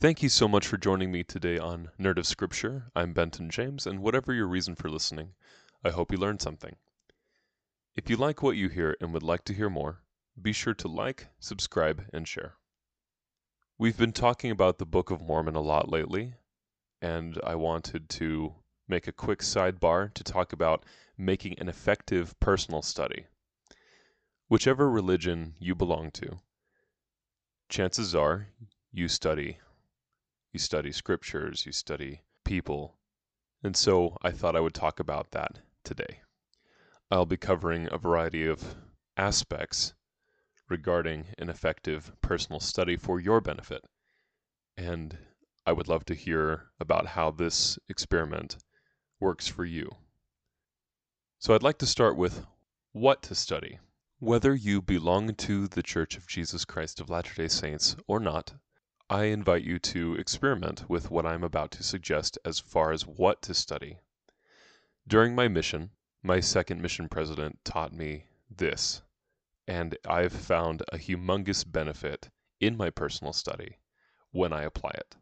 Thank you so much for joining me today on Nerd of Scripture. I'm Benton James, and whatever your reason for listening, I hope you learned something. If you like what you hear and would like to hear more, be sure to like, subscribe, and share. We've been talking about the Book of Mormon a lot lately, and I wanted to make a quick sidebar to talk about making an effective personal study. Whichever religion you belong to, chances are you study you study scriptures, you study people. And so I thought I would talk about that today. I'll be covering a variety of aspects regarding an effective personal study for your benefit. And I would love to hear about how this experiment works for you. So I'd like to start with what to study. Whether you belong to the Church of Jesus Christ of Latter day Saints or not, I invite you to experiment with what I'm about to suggest as far as what to study. During my mission, my second mission president taught me this, and I've found a humongous benefit in my personal study when I apply it.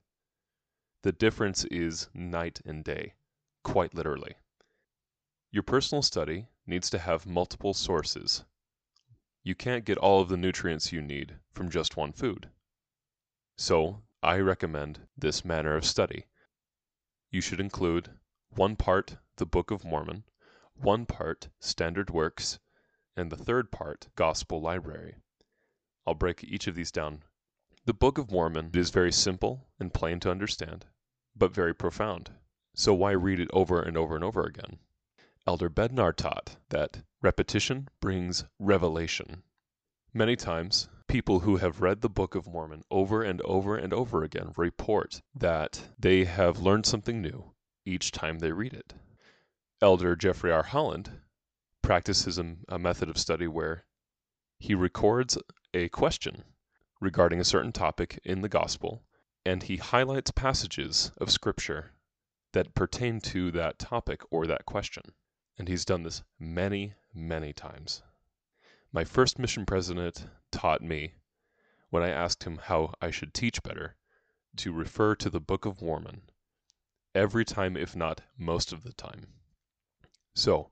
The difference is night and day, quite literally. Your personal study needs to have multiple sources. You can't get all of the nutrients you need from just one food. So, I recommend this manner of study. You should include one part the Book of Mormon, one part standard works, and the third part gospel library. I'll break each of these down. The Book of Mormon is very simple and plain to understand, but very profound. So why read it over and over and over again? Elder Bednar taught that repetition brings revelation. Many times people who have read the Book of Mormon over and over and over again report that they have learned something new each time they read it. Elder Jeffrey R. Holland practices a, method of study where he records a question regarding a certain topic in the gospel and he highlights passages of scripture that pertain to that topic or that question. And he's done this many, many times. My first mission president taught me, when I asked him how I should teach better, to refer to the Book of Mormon every time, if not most of the time. So,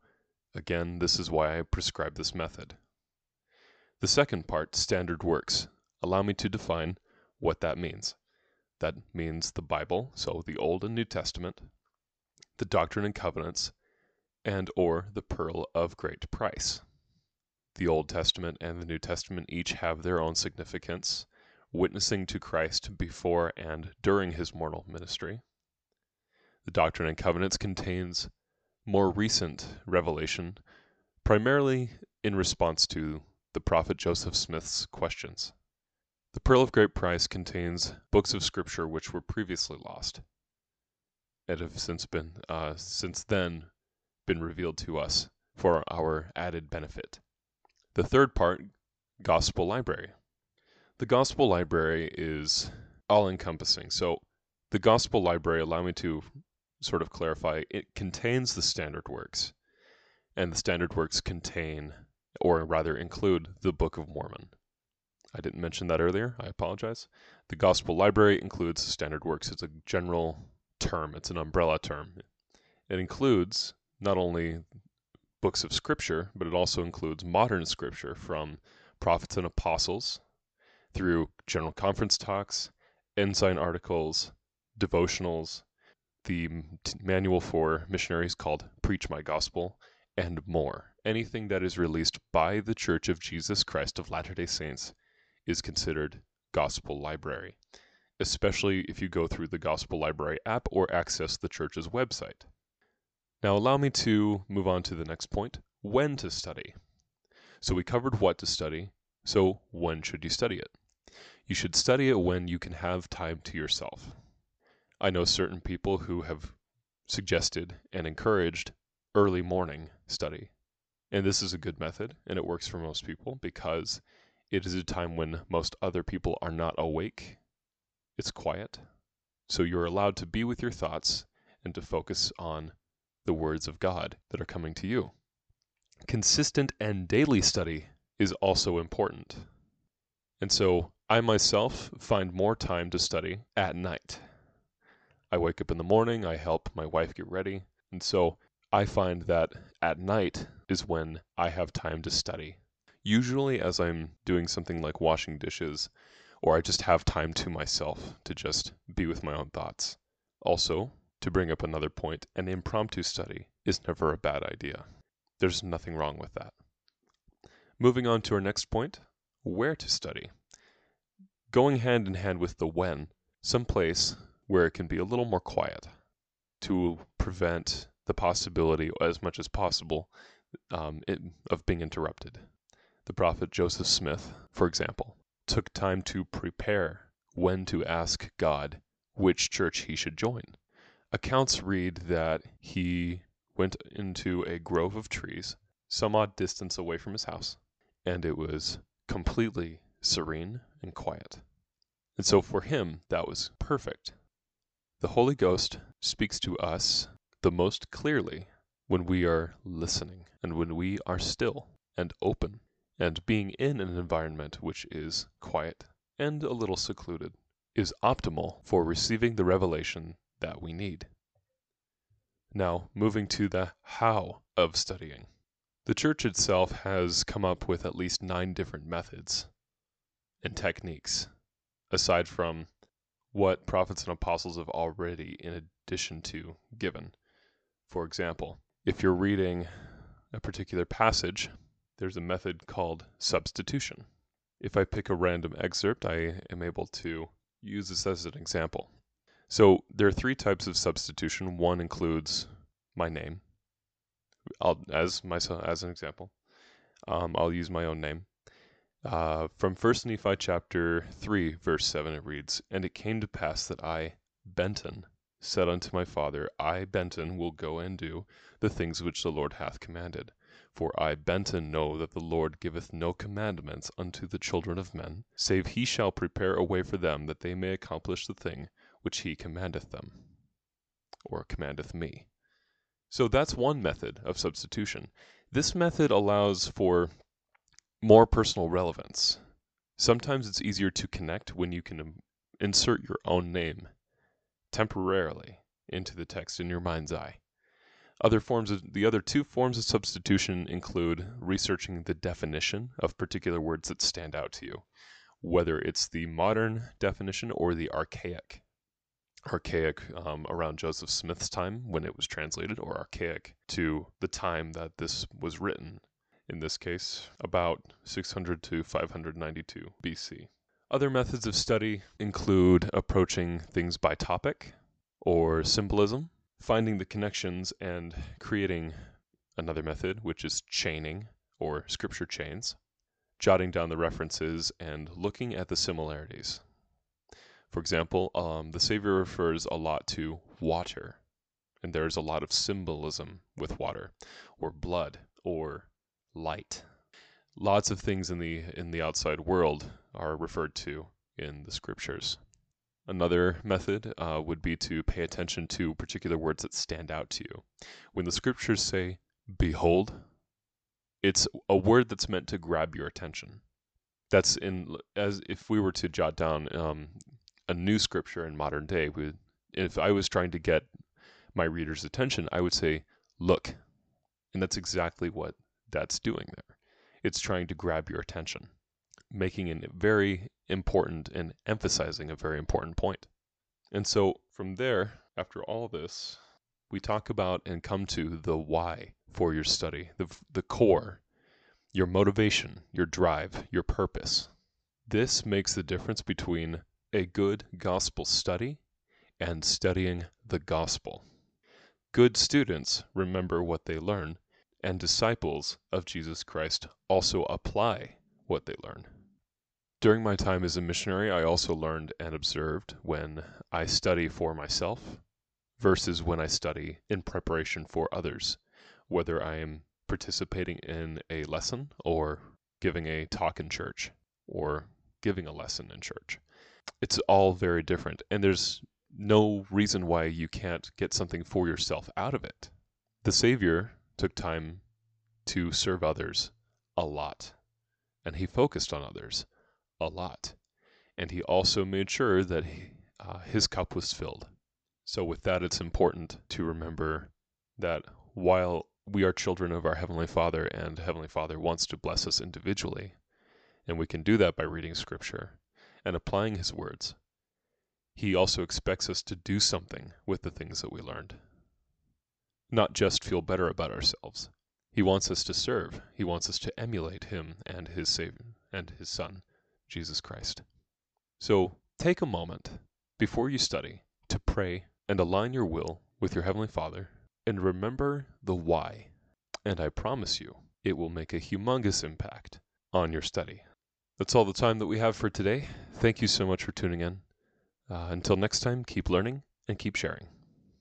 again, this is why I prescribe this method. The second part, standard works, allow me to define what that means. That means the Bible, so the Old and New Testament, the Doctrine and Covenants, and or the Pearl of Great Price the Old Testament and the New Testament each have their own significance, witnessing to Christ before and during his mortal ministry. The Doctrine and Covenants contains more recent revelation, primarily in response to the prophet Joseph Smith's questions. The Pearl of Great Price contains books of Scripture which were previously lost, and have since been uh, since then been revealed to us for our added benefit. The third part, Gospel Library. The Gospel Library is all encompassing. So, the Gospel Library, allow me to sort of clarify, it contains the standard works. And the standard works contain, or rather include, the Book of Mormon. I didn't mention that earlier. I apologize. The Gospel Library includes the standard works. It's a general term, it's an umbrella term. It includes not only books of scripture, but it also includes modern scripture from prophets and apostles through general conference talks, ensign articles, devotionals, the manual for missionaries called Preach My Gospel, and more. Anything that is released by the Church of Jesus Christ of Latter day Saints is considered Gospel Library, especially if you go through the Gospel Library app or access the church's website. Now allow me to move on to the next point, when to study. So we covered what to study, so when should you study it? You should study it when you can have time to yourself. I know certain people who have suggested and encouraged early morning study. And this is a good method, and it works for most people because it is a time when most other people are not awake. It's quiet. So you're allowed to be with your thoughts and to focus on the words of God that are coming to you. Consistent and daily study is also important. And so I myself find more time to study at night. I wake up in the morning, I help my wife get ready, and so I find that at night is when I have time to study. Usually, as I'm doing something like washing dishes, or I just have time to myself to just be with my own thoughts. Also, to bring up another point, an impromptu study is never a bad idea. There's nothing wrong with that. Moving on to our next point where to study. Going hand in hand with the when, some place where it can be a little more quiet to prevent the possibility, as much as possible, um, it, of being interrupted. The prophet Joseph Smith, for example, took time to prepare when to ask God which church he should join. Accounts read that he went into a grove of trees some odd distance away from his house, and it was completely serene and quiet. And so for him, that was perfect. The Holy Ghost speaks to us the most clearly when we are listening and when we are still and open and being in an environment which is quiet and a little secluded is optimal for receiving the revelation that we need. Now, moving to the how of studying. The church itself has come up with at least nine different methods and techniques, aside from what prophets and apostles have already, in addition to, given. For example, if you're reading a particular passage, there's a method called substitution. If I pick a random excerpt, I am able to use this as an example. So there are three types of substitution. One includes my name. I'll as myself as an example. Um, I'll use my own name. Uh, from First Nephi chapter three, verse seven, it reads, "And it came to pass that I, Benton, said unto my father, I, Benton, will go and do the things which the Lord hath commanded. For I, Benton, know that the Lord giveth no commandments unto the children of men, save he shall prepare a way for them that they may accomplish the thing which he commandeth them, or commandeth me. So that's one method of substitution. This method allows for more personal relevance. Sometimes it's easier to connect when you can insert your own name temporarily into the text in your mind's eye. Other forms of the other two forms of substitution include researching the definition of particular words that stand out to you, whether it's the modern definition or the archaic. Archaic um, around Joseph Smith's time when it was translated, or archaic to the time that this was written, in this case, about 600 to 592 BC. Other methods of study include approaching things by topic or symbolism, finding the connections and creating another method, which is chaining or scripture chains, jotting down the references and looking at the similarities. For example, um, the Savior refers a lot to water, and there's a lot of symbolism with water, or blood, or light. Lots of things in the in the outside world are referred to in the scriptures. Another method uh, would be to pay attention to particular words that stand out to you. When the scriptures say, behold, it's a word that's meant to grab your attention. That's in, as if we were to jot down um, a new scripture in modern day, we, if I was trying to get my reader's attention, I would say, look. And that's exactly what that's doing there. It's trying to grab your attention making a very important and emphasizing a very important point. And so from there, after all this, we talk about and come to the why for your study, the, the core, your motivation, your drive, your purpose. This makes the difference between a good gospel study and studying the gospel. Good students remember what they learn, and disciples of Jesus Christ also apply what they learn. During my time as a missionary, I also learned and observed when I study for myself versus when I study in preparation for others, whether I am participating in a lesson or giving a talk in church or giving a lesson in church. It's all very different, and there's no reason why you can't get something for yourself out of it. The Savior took time to serve others a lot, and he focused on others a lot. and he also made sure that he, uh, his cup was filled. So, with that, it's important to remember that while we are children of our Heavenly Father, and Heavenly Father wants to bless us individually, and we can do that by reading Scripture and applying His words, He also expects us to do something with the things that we learned, not just feel better about ourselves. He wants us to serve. He wants us to emulate Him and His Savior and His Son, Jesus Christ. So take a moment before you study to pray and align your will with your Heavenly Father and remember the why. And I promise you, it will make a humongous impact on your study. That's all the time that we have for today. Thank you so much for tuning in. Uh, until next time, keep learning and keep sharing.